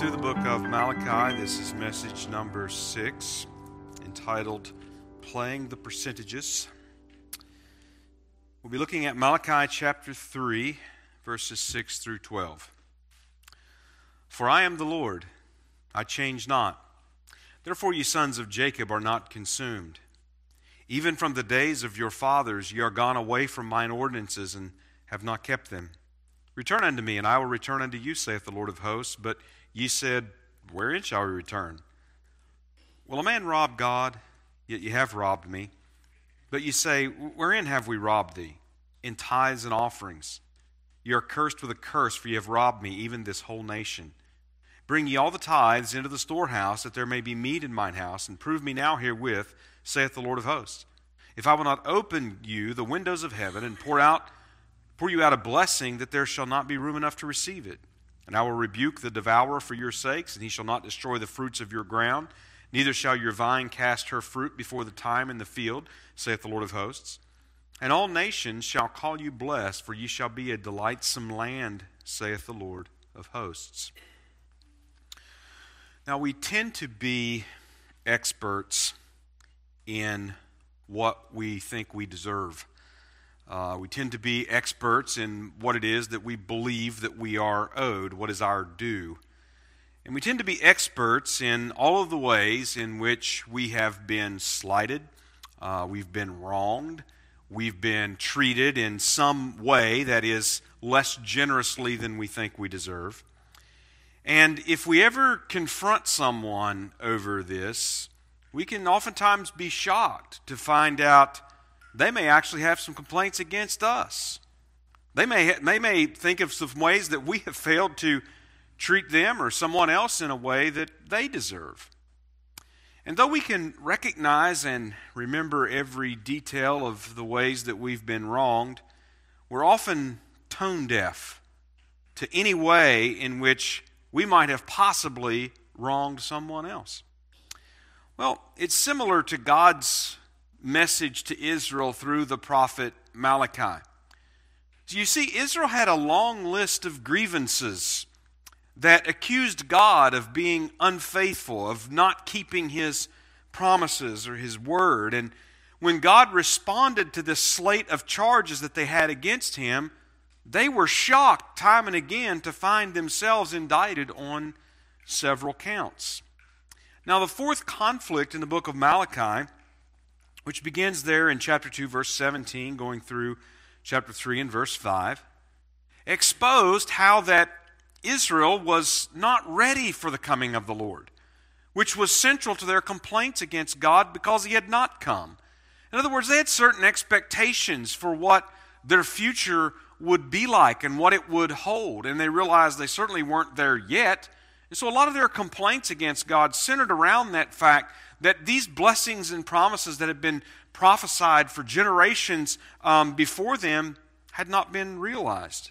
through the book of Malachi, this is message number 6, entitled Playing the Percentages. We'll be looking at Malachi chapter 3, verses 6 through 12. For I am the Lord, I change not. Therefore, ye sons of Jacob are not consumed. Even from the days of your fathers, ye are gone away from mine ordinances and have not kept them. Return unto me, and I will return unto you, saith the Lord of hosts. But ye said, Wherein shall we return? Will a man rob God? Yet ye have robbed me. But ye say, Wherein have we robbed thee? In tithes and offerings. Ye are cursed with a curse, for ye have robbed me, even this whole nation. Bring ye all the tithes into the storehouse, that there may be meat in mine house, and prove me now herewith, saith the Lord of hosts. If I will not open you the windows of heaven, and pour out pour you out a blessing, that there shall not be room enough to receive it. And I will rebuke the devourer for your sakes, and he shall not destroy the fruits of your ground, neither shall your vine cast her fruit before the time in the field, saith the Lord of hosts. And all nations shall call you blessed, for ye shall be a delightsome land, saith the Lord of hosts. Now, we tend to be experts in what we think we deserve. Uh, we tend to be experts in what it is that we believe that we are owed, what is our due. And we tend to be experts in all of the ways in which we have been slighted, uh, we've been wronged, we've been treated in some way that is less generously than we think we deserve. And if we ever confront someone over this, we can oftentimes be shocked to find out they may actually have some complaints against us. They may, they may think of some ways that we have failed to treat them or someone else in a way that they deserve. And though we can recognize and remember every detail of the ways that we've been wronged, we're often tone deaf to any way in which we might have possibly wronged someone else. Well, it's similar to God's message to Israel through the prophet Malachi. Do you see, Israel had a long list of grievances that accused God of being unfaithful, of not keeping his promises or his word. And when God responded to this slate of charges that they had against him, they were shocked time and again to find themselves indicted on several counts. Now, the fourth conflict in the book of Malachi, which begins there in chapter 2, verse 17, going through chapter 3 and verse 5, exposed how that Israel was not ready for the coming of the Lord, which was central to their complaints against God because he had not come. In other words, they had certain expectations for what their future would be like and what it would hold. And they realized they certainly weren't there yet. And so a lot of their complaints against God centered around that fact that these blessings and promises that had been prophesied for generations um, before them had not been realized.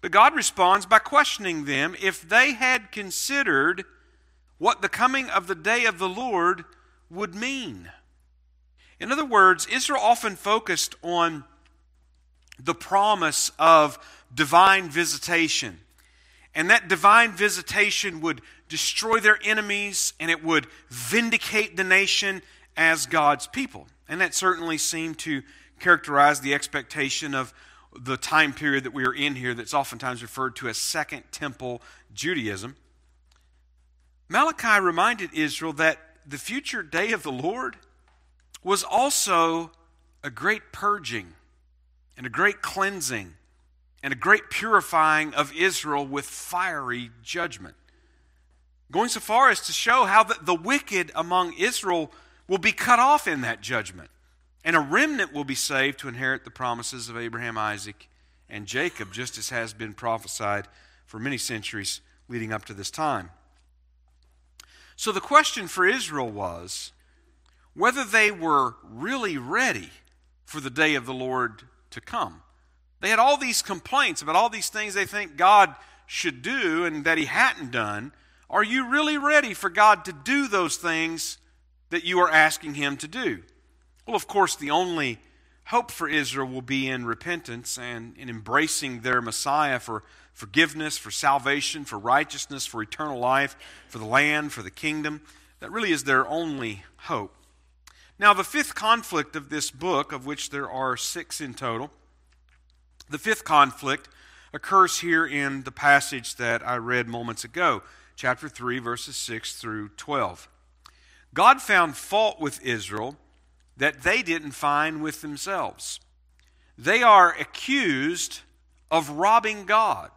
But God responds by questioning them if they had considered what the coming of the day of the Lord would mean. In other words, Israel often focused on the promise of divine visitation. And that divine visitation would destroy their enemies and it would vindicate the nation as God's people. And that certainly seemed to characterize the expectation of the time period that we are in here, that's oftentimes referred to as Second Temple Judaism. Malachi reminded Israel that the future day of the Lord was also a great purging and a great cleansing and a great purifying of Israel with fiery judgment. Going so far as to show how the, the wicked among Israel will be cut off in that judgment, and a remnant will be saved to inherit the promises of Abraham, Isaac, and Jacob, just as has been prophesied for many centuries leading up to this time. So the question for Israel was whether they were really ready for the day of the Lord to come. They had all these complaints about all these things they think God should do and that He hadn't done. Are you really ready for God to do those things that you are asking him to do? Well, of course, the only hope for Israel will be in repentance and in embracing their Messiah for forgiveness, for salvation, for righteousness, for eternal life, for the land, for the kingdom. That really is their only hope. Now, the fifth conflict of this book, of which there are six in total, the fifth conflict occurs here in the passage that I read moments ago, chapter 3, verses 6 through 12. God found fault with Israel that they didn't find with themselves. They are accused of robbing God,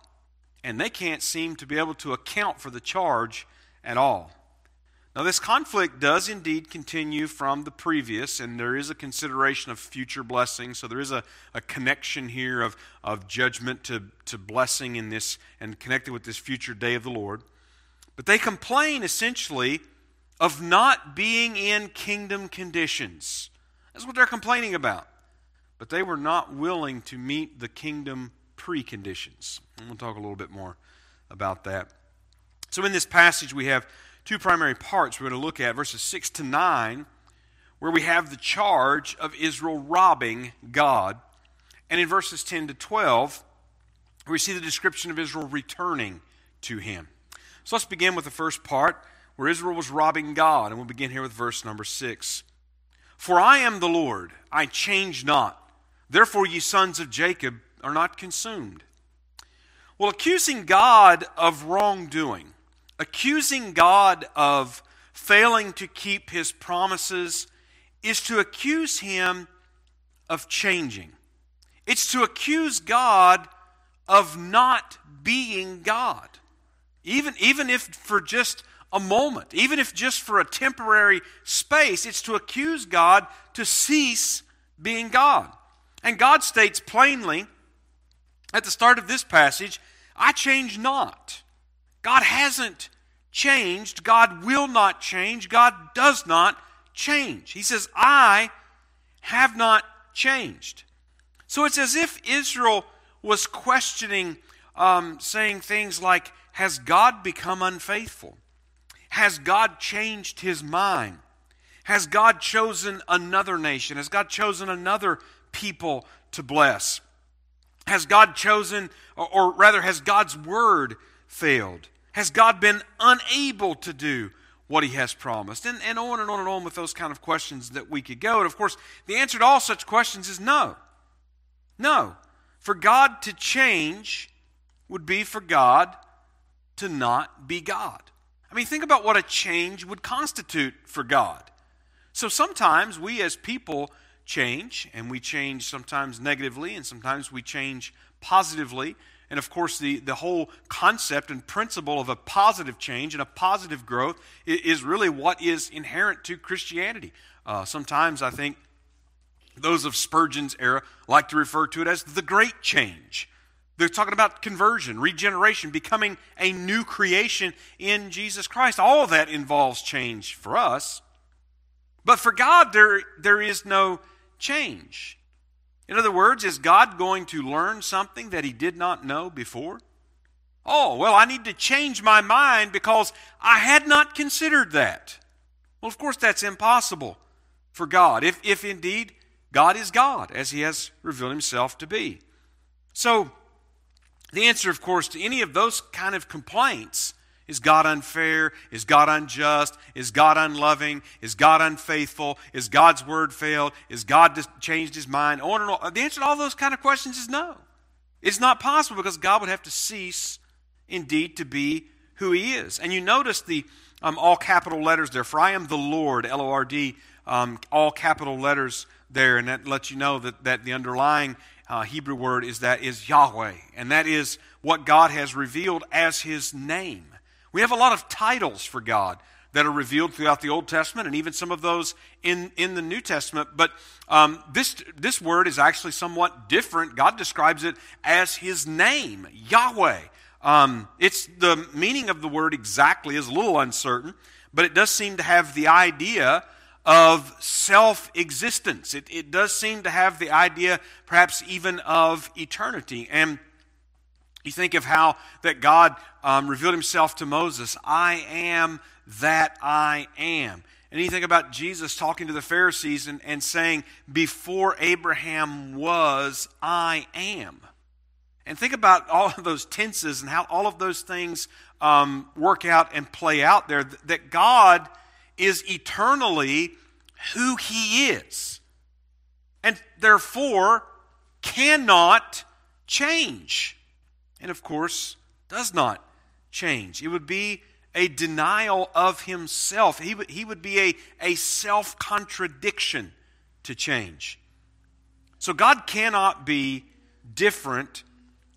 and they can't seem to be able to account for the charge at all. Now, this conflict does indeed continue from the previous, and there is a consideration of future blessing. So, there is a, a connection here of, of judgment to, to blessing in this and connected with this future day of the Lord. But they complain essentially of not being in kingdom conditions. That's what they're complaining about. But they were not willing to meet the kingdom preconditions. And we'll talk a little bit more about that. So, in this passage, we have two primary parts we're going to look at verses 6 to 9, where we have the charge of Israel robbing God. And in verses 10 to 12, we see the description of Israel returning to him. So let's begin with the first part where Israel was robbing God. And we'll begin here with verse number 6. For I am the Lord, I change not. Therefore, ye sons of Jacob are not consumed. Well, accusing God of wrongdoing accusing God of failing to keep his promises is to accuse him of changing. It's to accuse God of not being God. Even, even if for just a moment, even if just for a temporary space, it's to accuse God to cease being God. And God states plainly at the start of this passage, I change not. God hasn't changed. God will not change. God does not change. He says, I have not changed. So it's as if Israel was questioning, um, saying things like, Has God become unfaithful? Has God changed his mind? Has God chosen another nation? Has God chosen another people to bless? Has God chosen, or, rather, has God's word failed? Has God been unable to do what he has promised? And, and on and on and on with those kind of questions that we could go. And of course, the answer to all such questions is no. No. For God to change would be for God to not be God. I mean, think about what a change would constitute for God. So sometimes we as people change, and we change sometimes negatively, and sometimes we change positively. And of course, the, the whole concept and principle of a positive change and a positive growth is, really what is inherent to Christianity. Uh, sometimes I think those of Spurgeon's era like to refer to it as the great change. They're talking about conversion, regeneration, becoming a new creation in Jesus Christ. All that involves change for us. But for God, there, there is no change. In other words, is God going to learn something that he did not know before? Oh, well, I need to change my mind because I had not considered that. Well, of course, that's impossible for God, if, if indeed God is God, as he has revealed himself to be. So, the answer, of course, to any of those kind of complaints is God unfair? Is God unjust? Is God unloving? Is God unfaithful? Is God's word failed? Is God changed his mind? And on. The answer to all those kind of questions is no. It's not possible because God would have to cease indeed to be who he is. And you notice the um, all capital letters there. For I am the Lord, L O R D, um, all capital letters there. And that lets you know that, that the underlying uh, Hebrew word is that is Yahweh. And that is what God has revealed as his name. We have a lot of titles for God that are revealed throughout the Old Testament and even some of those in, in the New Testament. But um, this, this word is actually somewhat different. God describes it as his name, Yahweh. Um, it's the meaning of the word exactly is a little uncertain, but it does seem to have the idea of self existence. It, it does seem to have the idea, perhaps even of eternity. And you think of how that God um, revealed himself to Moses I am that I am. And you think about Jesus talking to the Pharisees and, and saying, Before Abraham was, I am. And think about all of those tenses and how all of those things um, work out and play out there. That God is eternally who He is. And therefore cannot change. And of course, does not change. It would be a denial of himself. He would, he would be a, a self contradiction to change. So God cannot be different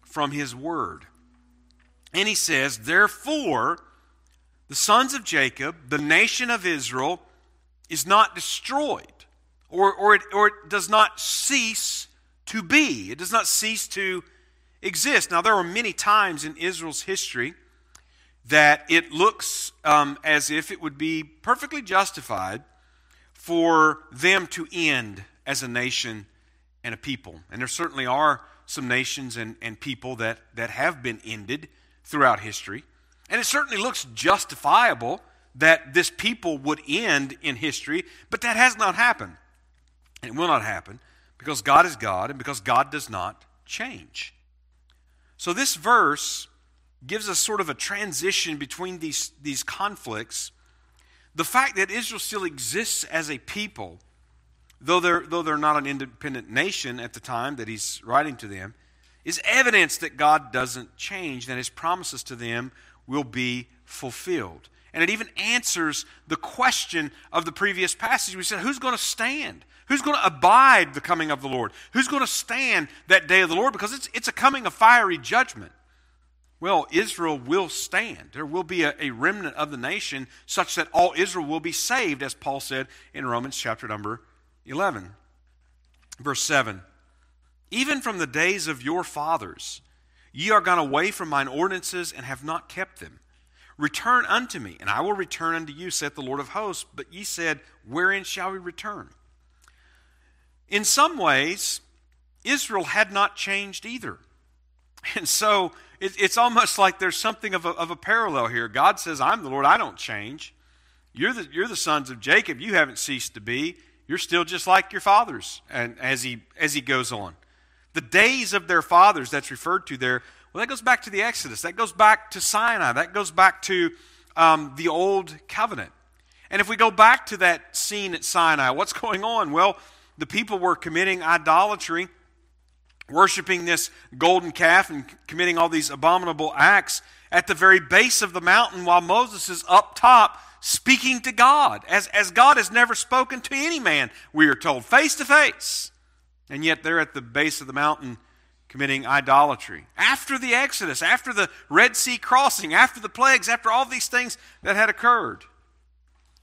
from his word. And he says, therefore, the sons of Jacob, the nation of Israel, is not destroyed, or, or, it, or it does not cease to be. It does not cease to exist. Now, there are many times in Israel's history that it looks um, as if it would be perfectly justified for them to end as a nation and a people. And there certainly are some nations and, and people that, that have been ended throughout history. And it certainly looks justifiable that this people would end in history, but that has not happened. And it will not happen because God is God and because God does not change. So this verse gives us sort of a transition between these, these conflicts. The fact that Israel still exists as a people, though they're, though they're not an independent nation at the time that he's writing to them, is evidence that God doesn't change, that his promises to them will be fulfilled. And it even answers the question of the previous passage. We said, Who's going to stand? Who's going to abide the coming of the Lord? Who's going to stand that day of the Lord? Because it's, it's a coming of fiery judgment. Well, Israel will stand. There will be a, a, remnant of the nation such that all Israel will be saved, as Paul said in Romans chapter number 11. Verse 7 Even from the days of your fathers, ye are gone away from mine ordinances and have not kept them. Return unto me, and I will return unto you, saith the Lord of hosts. But ye said, Wherein shall we return? In some ways, Israel had not changed either. And so it, it's almost like there's something of a, of a parallel here. God says, I'm the Lord, I don't change. You're the, you're the sons of Jacob, you haven't ceased to be. You're still just like your fathers. And as he, as he goes on, the days of their fathers that's referred to there, well, that goes back to the Exodus. That goes back to Sinai. That goes back to um, the old covenant. And if we go back to that scene at Sinai, what's going on? Well, the people were committing idolatry worshiping this golden calf and committing all these abominable acts at the very base of the mountain while Moses is up top speaking to God, as, as God has never spoken to any man, we are told, face to face. And yet they're at the base of the mountain committing idolatry. After the Exodus, after the Red Sea crossing, after the plagues, after all these things that had occurred,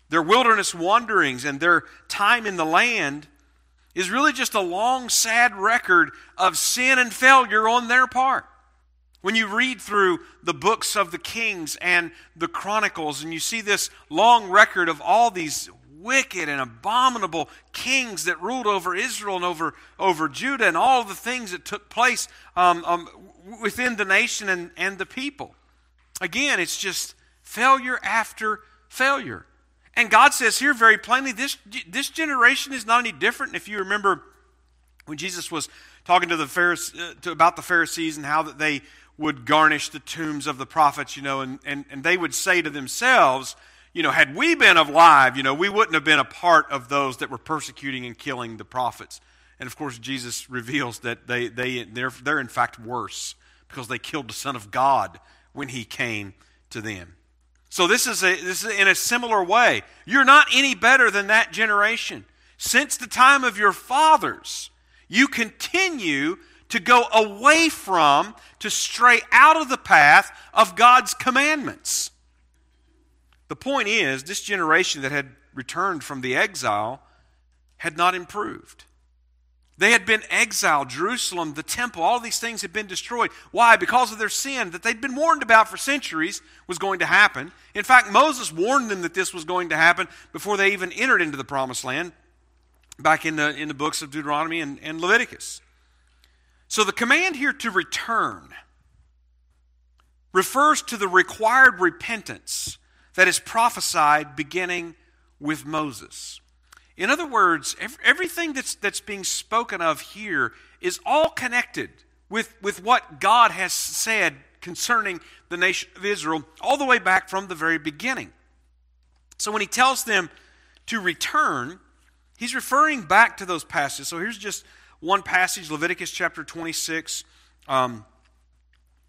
their wilderness wanderings and their time in the land is really just a long, sad record of sin and failure on their part. When you read through the books of the Kings and the Chronicles, and you see this long record of all these wicked and abominable kings that ruled over Israel and over, over Judah, and all the things that took place um, um, within the nation and, and the people. Again, it's just failure after failure. And God says here very plainly this, this generation is not any different. If you remember when Jesus was talking to the Pharisees, uh, to, about the Pharisees and how that they would garnish the tombs of the prophets, you know, and, and, and they would say to themselves, you know, had we been alive, you know, we wouldn't have been a part of those that were persecuting and killing the prophets. And of course, Jesus reveals that they, they, they're, they're in fact worse because they killed the Son of God when he came to them. So this is, a, this is in a similar way. You're not any better than that generation. Since the time of your fathers, you continue to go away from, to stray out of the path of God's commandments. The point is, this generation that had returned from the exile had not improved. They had been exiled. Jerusalem, the temple, all these things had been destroyed. Why? Because of their sin that they'd been warned about for centuries was going to happen. In fact, Moses warned them that this was going to happen before they even entered into the promised land, back in the, in the books of Deuteronomy and, and Leviticus. So the command here to return refers to the required repentance that is prophesied beginning with Moses. In other words, everything that's, that's being spoken of here is all connected with, with what God has said concerning the nation of Israel all the way back from the very beginning. So when he tells them to return, he's referring back to those passages. So here's just one passage Leviticus chapter 26. Um,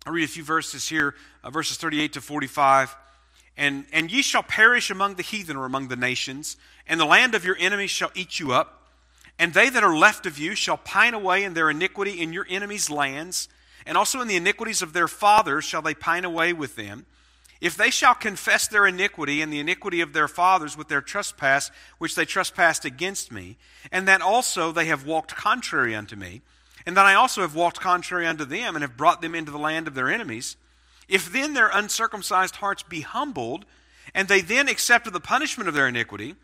I'll read a few verses here, uh, verses 38 to 45. And, and ye shall perish among the heathen or among the nations, and the land of your enemies shall eat you up. And they that are left of you shall pine away in their iniquity in your enemies' lands, and also in the iniquities of their fathers shall they pine away with them. If they shall confess their iniquity and the iniquity of their fathers with their trespass, which they trespassed against me, and that also they have walked contrary unto me, and that I also have walked contrary unto them, and have brought them into the land of their enemies, if then their uncircumcised hearts be humbled, and they then accept of the punishment of their iniquity,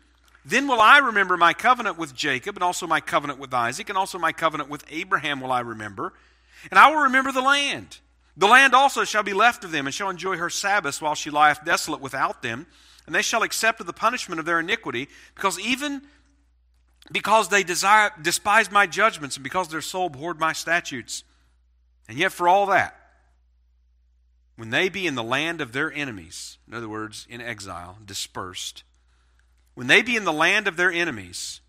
then will I remember my covenant with Jacob, and also my covenant with Isaac, and also my covenant with Abraham will I remember, and I will remember the land. The land also shall be left of them, and shall enjoy her Sabbaths while she lieth desolate without them, and they shall accept of the punishment of their iniquity, because even because they desire, despise my judgments, and because their soul abhorred my statutes. And yet, for all that, when they be in the land of their enemies, in other words, in exile, dispersed, when they be in the land of their enemies,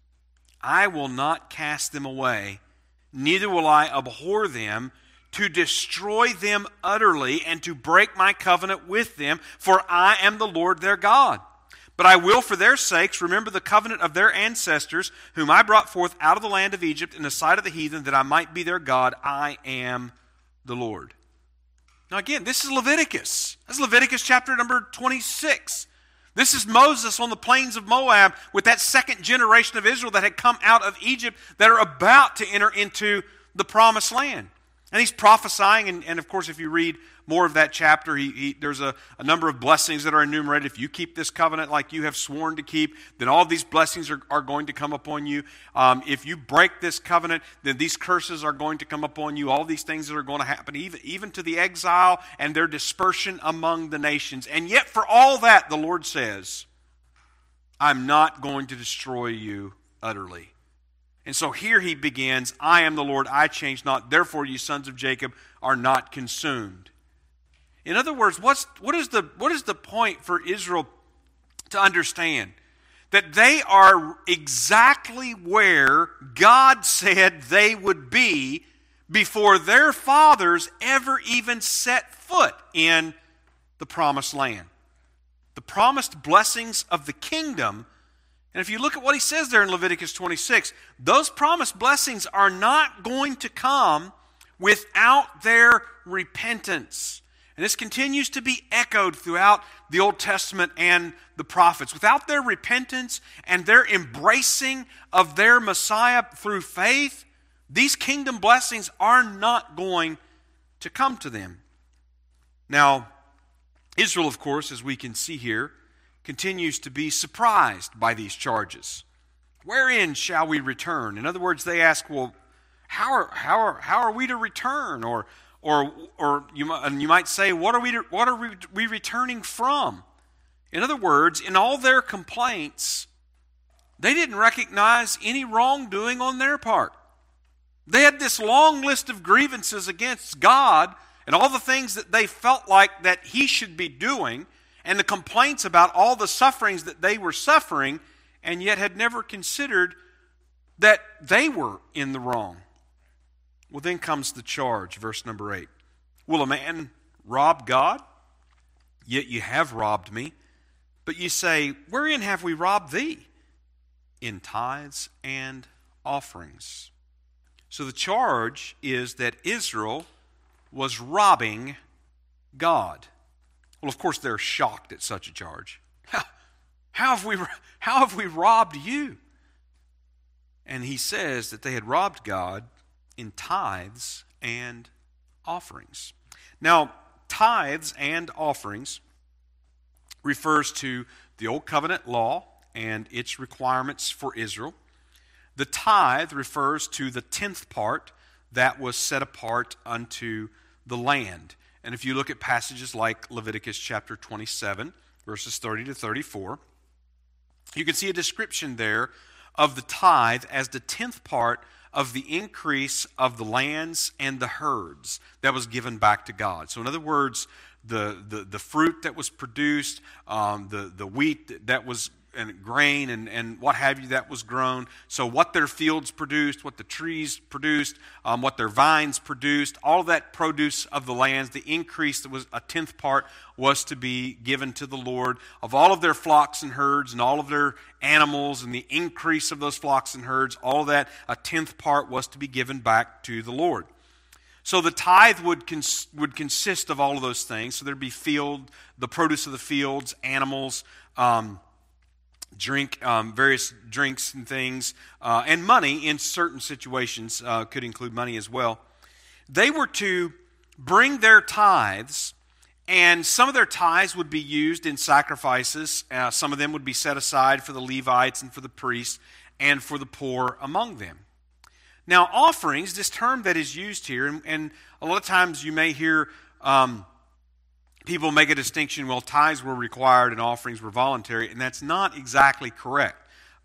I will not cast them away, neither will I abhor them to destroy them utterly and to break my covenant with them, for I am the Lord their God. But I will, for their sakes, remember the covenant of their ancestors, whom I brought forth out of the land of Egypt in the sight of the heathen, that I might be their God. I am the Lord. Now, again, this is Leviticus. This is Leviticus chapter number 26. This is Moses on the plains of Moab with that second generation of Israel that had come out of Egypt that are about to enter into the promised land. And he's prophesying, and, and of course, if you read more of that chapter, he, he, there's a, a, number of blessings that are enumerated. If you keep this covenant like you have sworn to keep, then all these blessings are, are going to come upon you. Um, if you break this covenant, then these curses are going to come upon you. All these things that are going to happen, even, even to the exile and their dispersion among the nations. And yet, for all that, the Lord says, I'm not going to destroy you utterly. And so here he begins I am the Lord, I change not. Therefore, you sons of Jacob are not consumed. In other words, what's, what, is the, what is the point for Israel to understand? That they are exactly where God said they would be before their fathers ever even set foot in the promised land. The promised blessings of the kingdom and if you look at what he says there in Leviticus 26, those promised blessings are not going to come without their repentance. And this continues to be echoed throughout the Old Testament and the prophets. Without their repentance and their embracing of their Messiah through faith, these kingdom blessings are not going to come to them. Now, Israel, of course, as we can see here, continues to be surprised by these charges. Wherein shall we return? In other words, they ask, well, how are, how are, how are we to return? Or, or, or you, and you might say, what are, we, what are we, we returning from? In other words, in all their complaints, they didn't recognize any wrongdoing on their part. They had this long list of grievances against God and all the things that they felt like that he should be doing and the complaints about all the sufferings that they were suffering, and yet had never considered that they were in the wrong. Well, then comes the charge, verse number 8. Will a man rob God? Yet you have robbed me. But you say, Wherein have we robbed thee? In tithes and offerings. So the charge is that Israel was robbing God. Well, of course, they're shocked at such a charge. How, how, have, we, how have we robbed you? And he says that they had robbed God in tithes and offerings. Now, tithes and offerings refers to the Old Covenant law and its requirements for Israel. The tithe refers to the tenth part that was set apart unto the land. And if you look at passages like Leviticus chapter 27, verses 30 to 34, you can see a description there of the tithe as the tenth part of the increase of the lands and the herds that was given back to God. So, in other words, the, the, the fruit that was produced, um, the, the wheat that was and grain and, and what have you that was grown. So, what their fields produced, what the trees produced, um, what their vines produced, all that produce of the lands, the increase that was a tenth part was to be given to the Lord of all of their flocks and herds and all of their animals and the increase of those flocks and herds, all that, a tenth part was to be given back to the Lord. So the tithe would, cons- would consist of all of those things. So there'd be field, the produce of the fields, animals, um, drink um, various drinks and things, uh, and money in certain situations uh, could include money as well. They were to bring their tithes, and some of their tithes would be used in sacrifices. Uh, some of them would be set aside for the Levites and for the priests and for the poor among them. Now, offerings, this term that is used here, and, and a lot of times you may hear. Um, people make a distinction well, tithes were required and offerings were voluntary, and that's not exactly correct.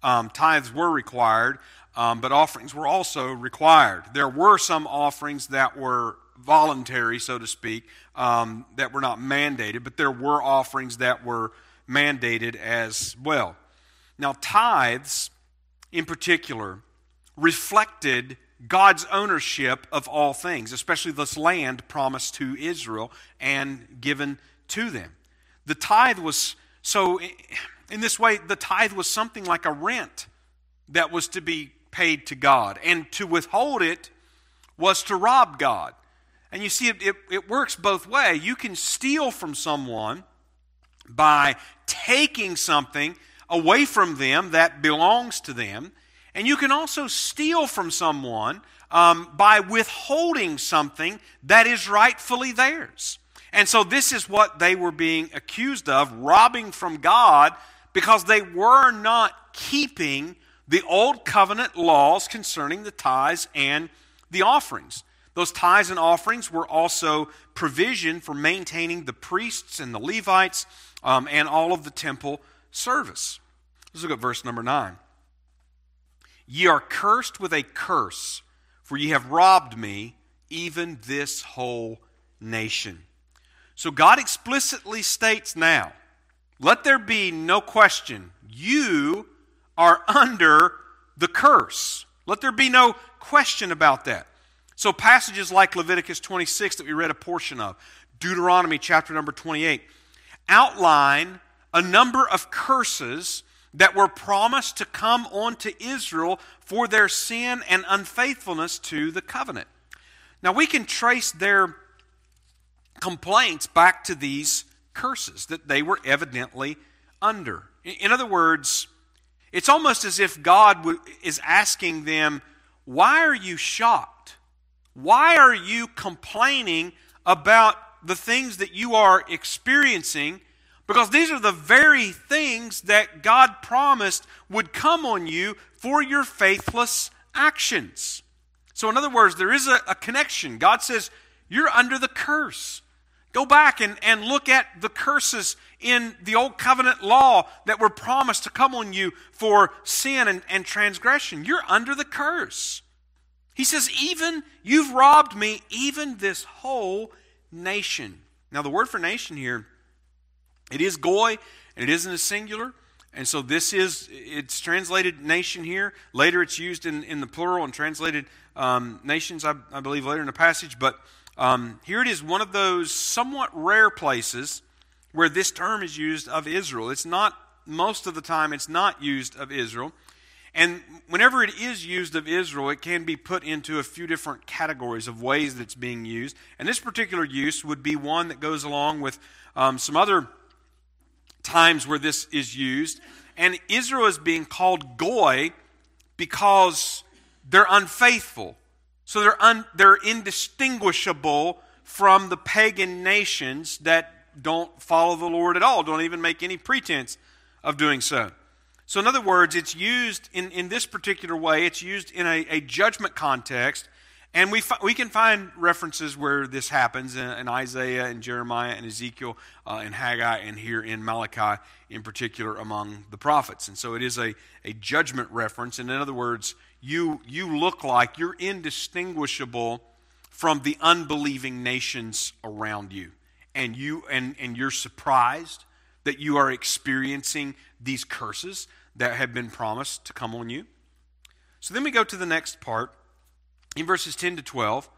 Um, tithes were required, um, but offerings were also required. There were some offerings that were voluntary, so to speak, um, that were not mandated, but there were offerings that were mandated as well. Now, tithes in particular reflected God's ownership of all things, especially this land promised to Israel and given to them. The tithe was so, in this way, the tithe was something like a rent that was to be paid to God. And to withhold it was to rob God. And you see, it, it, it works both ways. You can steal from someone by taking something away from them that belongs to them and you can also steal from someone um, by withholding something that is rightfully theirs. And so this is what they were being accused of robbing from God because they were not keeping the old covenant laws concerning the tithes and the offerings. Those tithes and offerings were also provision for maintaining the priests and the Levites um, and all of the temple service. Let's look at verse number 9. Ye are cursed with a curse, for ye have robbed me, even this whole nation. So God explicitly states now, let there be no question, you are under the curse. Let there be no question about that. So, passages like Leviticus 26 that we read a portion of, Deuteronomy chapter number 28, outline a number of curses that were promised to come onto Israel for their sin and unfaithfulness to the covenant. Now, we can trace their complaints back to these curses that they were evidently under. In other words, it's almost as if God is asking them, Why are you shocked? Why are you complaining about the things that you are experiencing because these are the very things that God promised would come on you for your faithless actions. So, in other words, there is a, a connection. God says, You're under the curse. Go back and, and look at the curses in the old covenant law that were promised to come on you for sin and, and transgression. You're under the curse. He says, Even you've robbed me, even this whole nation. Now, the word for nation here it is goy, and it isn't a singular. And so this is, it's translated nation here. Later it's used in, in the plural and translated um, nations, I, I, believe, later in the passage. But um, here it is, one of those somewhat rare places where this term is used of Israel. It's not, most of the time, it's not used of Israel. And whenever it is used of Israel, it can be put into a few different categories of ways that it's being used. And this particular use would be one that goes along with um, some other times where this is used. And Israel is being called Goy because they're unfaithful. So they're, un, they're indistinguishable from the pagan nations that don't follow the Lord at all, don't even make any pretense of doing so. So, in other words, it's used in, in this particular way, it's used in a, a judgment context, And we, fi- we can find references where this happens in, in Isaiah and Jeremiah and Ezekiel uh, and Haggai and here in Malachi in particular among the prophets. And so it is a, a judgment reference. And in other words, you, you look like you're indistinguishable from the unbelieving nations around you. And, you, and, and you're surprised that you are experiencing these curses that have been promised to come on you. So then we go to the next part in verses 10 to 12,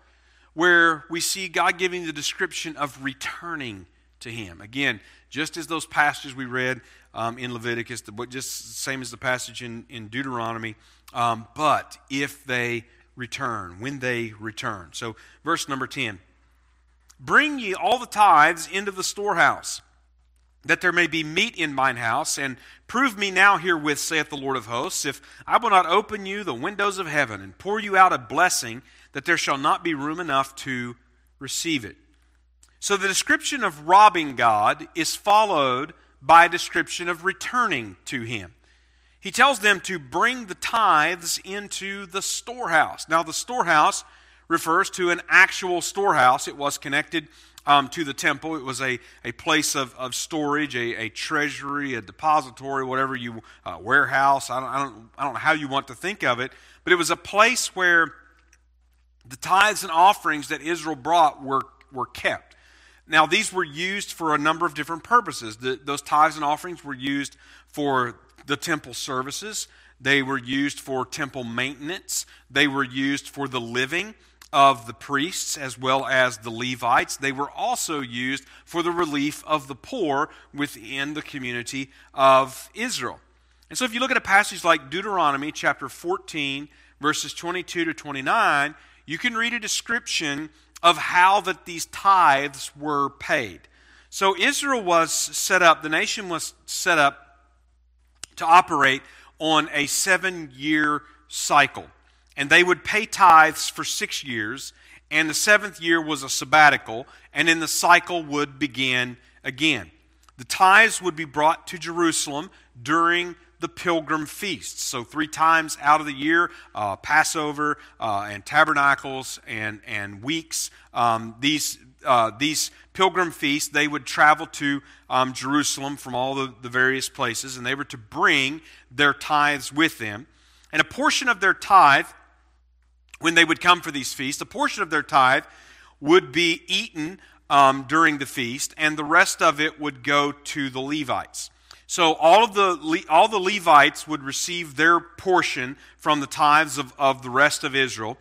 where we see God giving the description of returning to Him. Again, just as those passages we read um, in Leviticus, the, just same as the passage in, in Deuteronomy, um, but if they return, when they return. So, verse number 10 Bring ye all the tithes into the storehouse that there may be meat in mine house, and prove me now herewith, saith the Lord of hosts, if I will not open you the windows of heaven and pour you out a blessing, that there shall not be room enough to receive it. So the description of robbing God is followed by a description of returning to Him. He tells them to bring the tithes into the storehouse. Now, the storehouse refers to an actual storehouse, it was connected um, to the temple. It was a, a place of, of storage, a, a treasury, a depository, whatever you, uh, warehouse. I don't, I, don't, I don't know how you want to think of it, but it was a place where the tithes and offerings that Israel brought were, were kept. Now, these were used for a number of different purposes. The, those tithes and offerings were used for the temple services, they were used for temple maintenance, they were used for the living of the priests as well as the Levites. They were also used for the relief of the poor within the community of Israel. And so if you look at a passage like Deuteronomy chapter 14, verses 22 to 29, you can read a description of how that these tithes were paid. So Israel was set up, the nation was set up to operate on a seven year cycle and they would pay tithes for six years, and the seventh year was a sabbatical, and then the cycle would begin again. The tithes would be brought to Jerusalem during the pilgrim feasts. So, three times out of the year uh, Passover uh, and tabernacles and, and weeks. Um, these, uh, these pilgrim feasts, they would travel to um, Jerusalem from all the, the various places, and they were to bring their tithes with them. And a portion of their tithe when they would come for these feasts, a portion of their tithe would be eaten um, during the feast, and the rest of it would go to the Levites. So all of the all the Levites would receive their portion from the tithes of, of the rest of Israel.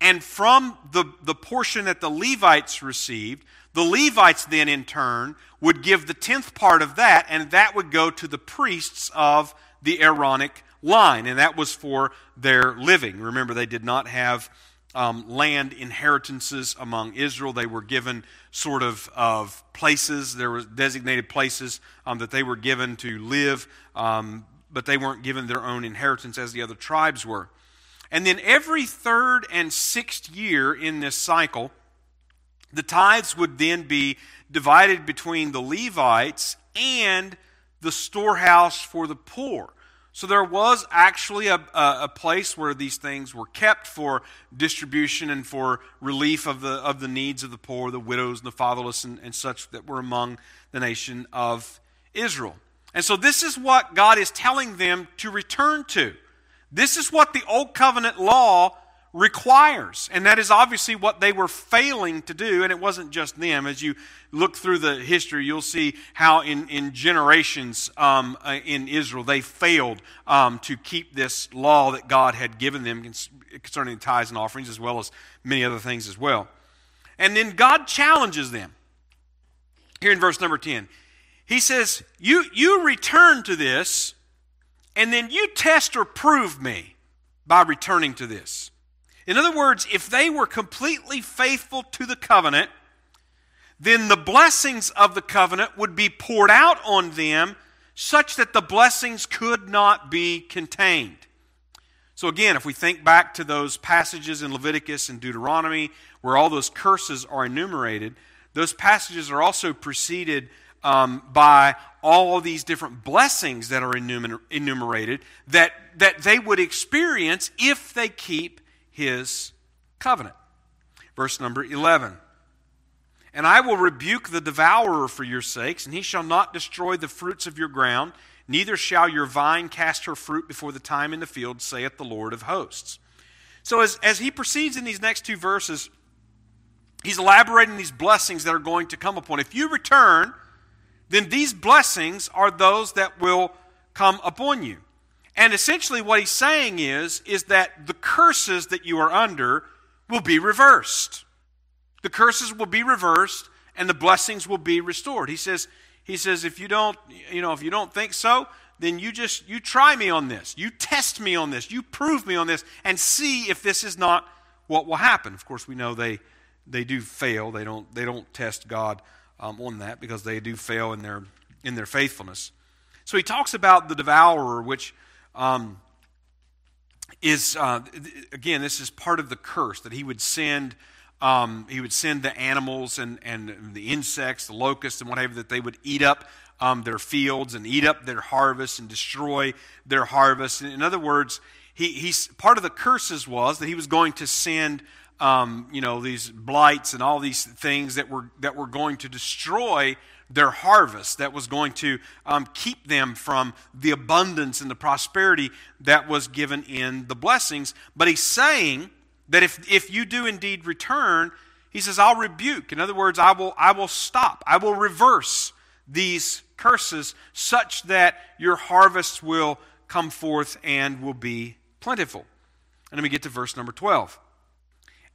And from the, the portion that the Levites received, the Levites then in turn would give the tenth part of that, and that would go to the priests of the Aaronic line, and that was for their living. Remember, they did not have um, land inheritances among Israel. They were given sort of, of places, there were designated places um, that they were given to live, um, but they weren't given their own inheritance as the other tribes were. And then every third and sixth year in this cycle, the tithes would then be divided between the Levites and the storehouse for the poor. So there was actually a, a, place where these things were kept for distribution and for relief of the, of the needs of the poor, the widows, and the fatherless, and, and such that were among the nation of Israel. And so this is what God is telling them to return to. This is what the Old Covenant law requires. And that is obviously what they were failing to do. And it wasn't just them. As you look through the history, you'll see how in, in generations um, uh, in Israel they failed um, to keep this law that God had given them concerning tithes and offerings, as well as many other things as well. And then God challenges them. Here in verse number 10, He says, You, you return to this, and then you test or prove me by returning to this. In other words, if they were completely faithful to the covenant, then the blessings of the covenant would be poured out on them such that the blessings could not be contained. So, again, if we think back to those passages in Leviticus and Deuteronomy where all those curses are enumerated, those passages are also preceded um, by all these different blessings that are enumerated that, that they would experience if they keep his covenant. Verse number 11. And I will rebuke the devourer for your sakes, and he shall not destroy the fruits of your ground, neither shall your vine cast her fruit before the time in the field, saith the Lord of hosts. So, as, as he proceeds in these next two verses, he's elaborating these blessings that are going to come upon. If you return, then these blessings are those that will come upon you. And essentially, what he's saying is, is that the curses that you are under will be reversed. The curses will be reversed and the blessings will be restored. He says, he says, if you don't, you know, if you don't think so, then you just you try me on this. You test me on this. You prove me on this and see if this is not what will happen. Of course, we know they they do fail. They don't they don't test God um, on that because they do fail in their in their faithfulness. So he talks about the devourer, which um, is uh, again this is part of the curse that he would send um, he would send the animals and, and the insects, the locusts, and whatever, that they would eat up um, their fields and eat up their harvests and destroy their harvests. In other words, he, he's, part of the curses was that he was going to send um, you know, these blights and all these things that were, that were going to destroy their harvest, that was going to um, keep them from the abundance and the prosperity that was given in the blessings. But he's saying that if, if you do indeed return, he says, I'll rebuke. In other words, I will, I will stop. I will reverse these curses such that your harvest will come forth and will be plentiful. And let me get to verse number 12.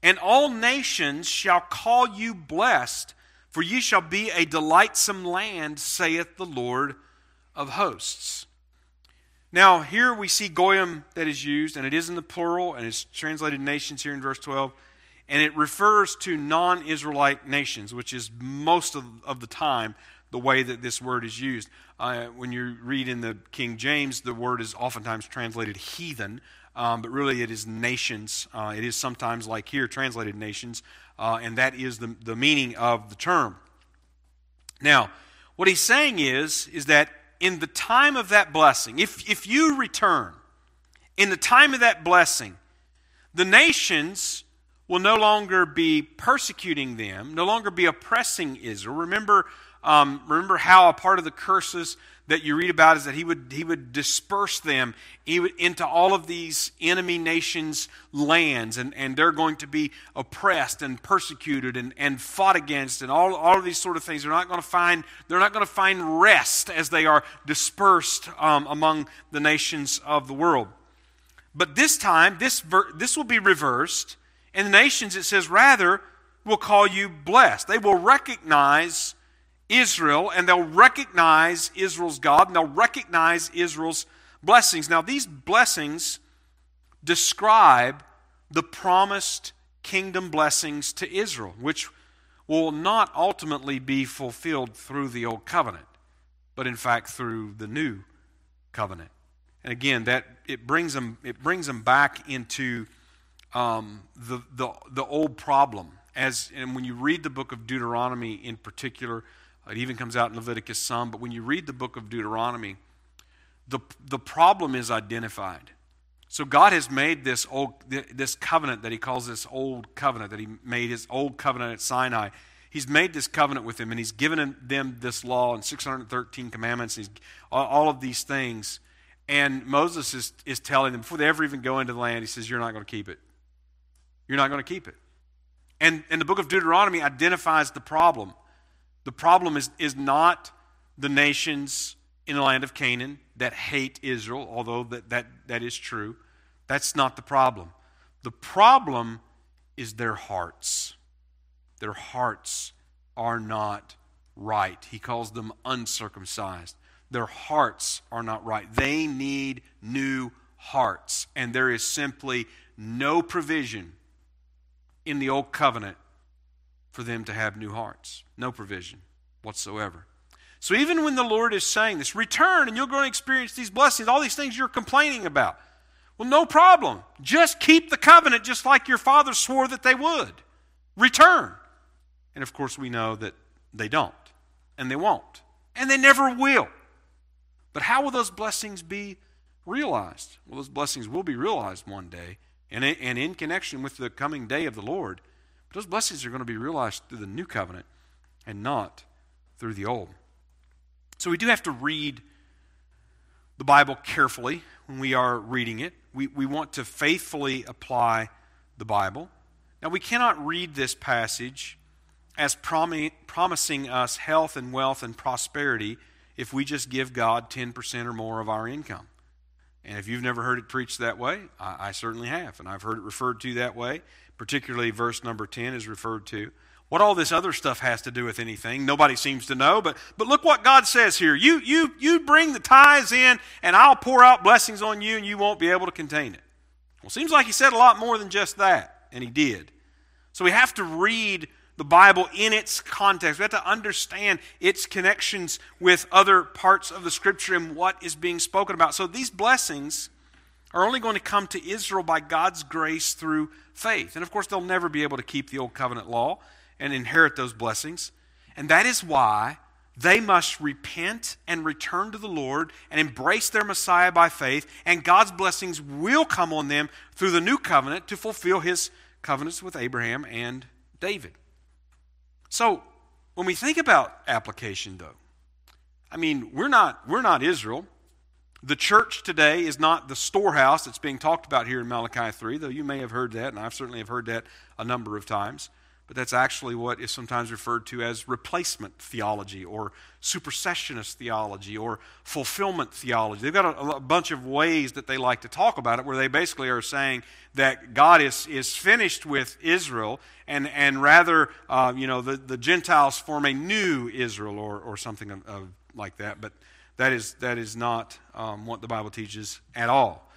And all nations shall call you blessed, for ye shall be a delightsome land, saith the Lord of hosts. Now, here we see Goyim that is used, and it is in the plural, and it's translated nations here in verse 12. And it refers to non Israelite nations, which is most of, of the time the way that this word is used. Uh, when you read in the King James, the word is oftentimes translated heathen, um, but really it is nations. Uh, it is sometimes, like here, translated nations, uh, and that is the, the meaning of the term. Now, what he's saying is, is that in the time of that blessing, if, if you return, in the time of that blessing, the nations will no longer be persecuting them, no longer be oppressing Israel. Remember, um, remember how a part of the curses that you read about is that he would, he would disperse them into all of these enemy nations' lands, and, and they're going to be oppressed and persecuted and, and fought against, and all, all of these sort of things. They're not going to find, they're not going to find rest as they are dispersed um, among the nations of the world. But this time, this, ver- this will be reversed, and the nations, it says, rather will call you blessed. They will recognize Israel and they'll recognize Israel's God and they'll recognize Israel's blessings. Now, these blessings describe the promised kingdom blessings to Israel, which will not ultimately be fulfilled through the old covenant, but in fact through the new covenant. And again, that it brings them it brings them back into um, the, the the old problem. As and when you read the book of Deuteronomy in particular, it even comes out in Leviticus some, but when you read the book of Deuteronomy, the, the problem is identified. So God has made this old this covenant that he calls this old covenant that he made his old covenant at Sinai. He's made this covenant with them and he's given them this law and 613 commandments and all of these things. And Moses is, is telling them before they ever even go into the land, he says, You're not going to keep it. You're not going to keep it. And, and the book of Deuteronomy identifies the problem. The problem is, is not the nations in the land of Canaan that hate Israel, although that, that, that is true. That's not the problem. The problem is their hearts. Their hearts are not right. He calls them uncircumcised. Their hearts are not right. They need new hearts. And there is simply no provision in the old covenant for them to have new hearts. No provision whatsoever. So even when the Lord is saying this, return and you're going to experience these blessings, all these things you're complaining about. Well, no problem. Just keep the covenant just like your father swore that they would. Return. And of course, we know that they don't, and they won't, and they never will. But how will those blessings be realized? Well, those blessings will be realized one day, and in connection with the coming day of the Lord. Those blessings are going to be realized through the new covenant and not through the old. So we do have to read the Bible carefully when we are reading it. We, we want to faithfully apply the Bible. Now, we cannot read this passage as prom- promising us health and wealth and prosperity if we just give God 10% or more of our income. And if you've never heard it preached that way, I, I, certainly have. And I've heard it referred to that way. Particularly, verse number 10 is referred to. What all this other stuff has to do with anything, nobody seems to know. But, but look what God says here. You, you, you bring the tithes in, and I'll pour out blessings on you, and you won't be able to contain it. Well, seems like He said a lot more than just that, and He did. So we have to read the Bible in its context. We have to understand its connections with other parts of the Scripture and what is being spoken about. So these blessings are only going to come to Israel by God's grace through faith. And of course, they'll never be able to keep the Old Covenant law and inherit those blessings. And that is why they must repent and return to the Lord and embrace their Messiah by faith, and God's blessings will come on them through the new covenant to fulfill his covenants with Abraham and David. So, when we think about application, though, I mean, we're not, we're not Israel. The church today is not the storehouse that's being talked about here in Malachi 3, though you may have heard that, and I've certainly have heard that a number of times. But that's actually what is sometimes referred to as replacement theology or supersessionist theology or fulfillment theology. They've got a, a, bunch of ways that they like to talk about it where they basically are saying that God is, is finished with Israel and, and rather, uh, you know, the, the Gentiles form a new Israel or, or something of, of like that. But that is, that is not um, what the Bible teaches at all.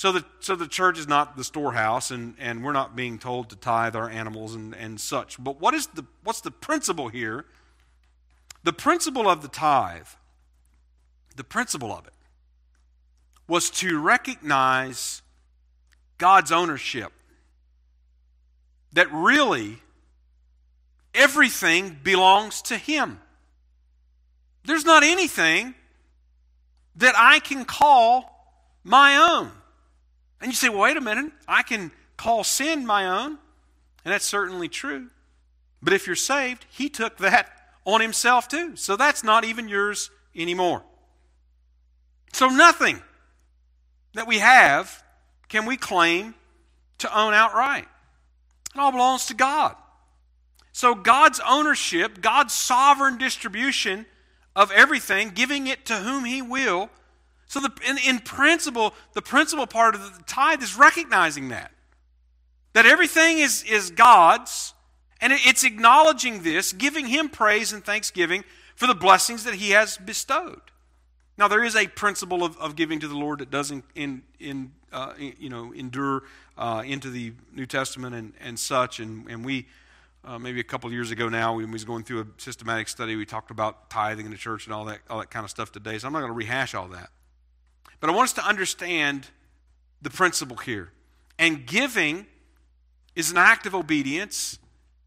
So the, so the church is not the storehouse, and, and we're not being told to tithe our animals and, and such. But what is the, what's the principle here? The principle of the tithe, the principle of it, was to recognize God's ownership. That really everything belongs to Him. There's not anything that I can call my own. And you say, well, wait a minute, I can call sin my own. And that's certainly true. But if you're saved, He took that on Himself too. So that's not even yours anymore. So nothing that we have can we claim to own outright. It all belongs to God. So God's ownership, God's sovereign distribution of everything, giving it to whom He will, so, the, in, in principle, the principal part of the tithe is recognizing that. That everything is, is God's, and it, it's acknowledging this, giving Him praise and thanksgiving for the blessings that He has bestowed. Now, there is a principle of, of giving to the Lord that doesn't in, in, uh, you know, endure uh, into the New Testament and, and such. And, and we, uh, maybe a couple years ago now, when we was going through a systematic study, we talked about tithing in the church and all that, all that kind of stuff today. So I'm not going to rehash all that. But I want us to understand the principle here. And giving is an act of obedience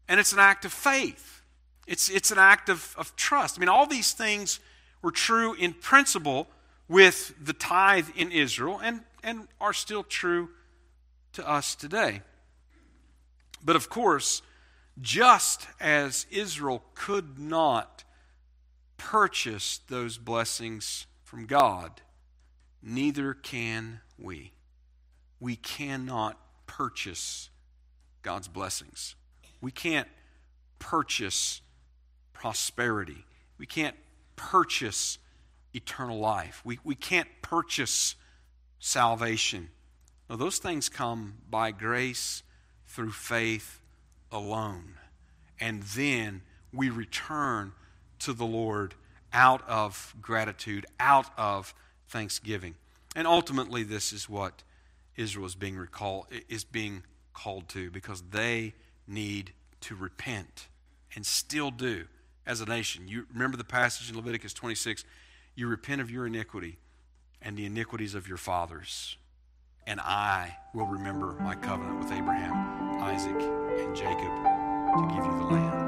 and it's an act of faith. It's, it's an act of, of trust. I mean, all these things were true in principle with the tithe in Israel and, and are still true to us today. But of course, just as Israel could not purchase those blessings from God, neither can we. We cannot purchase God's blessings. We can't purchase prosperity. We can't purchase eternal life. We, we can't purchase salvation. Those things come by grace through faith alone. And then we return to the Lord out of gratitude, out of thanksgiving. And ultimately, this is what Israel is being, recall, is being called to because they need to repent and still do as a nation. You remember the passage in Leviticus 26 you repent of your iniquity and the iniquities of your fathers, and I will remember my covenant with Abraham, Isaac, and Jacob to give you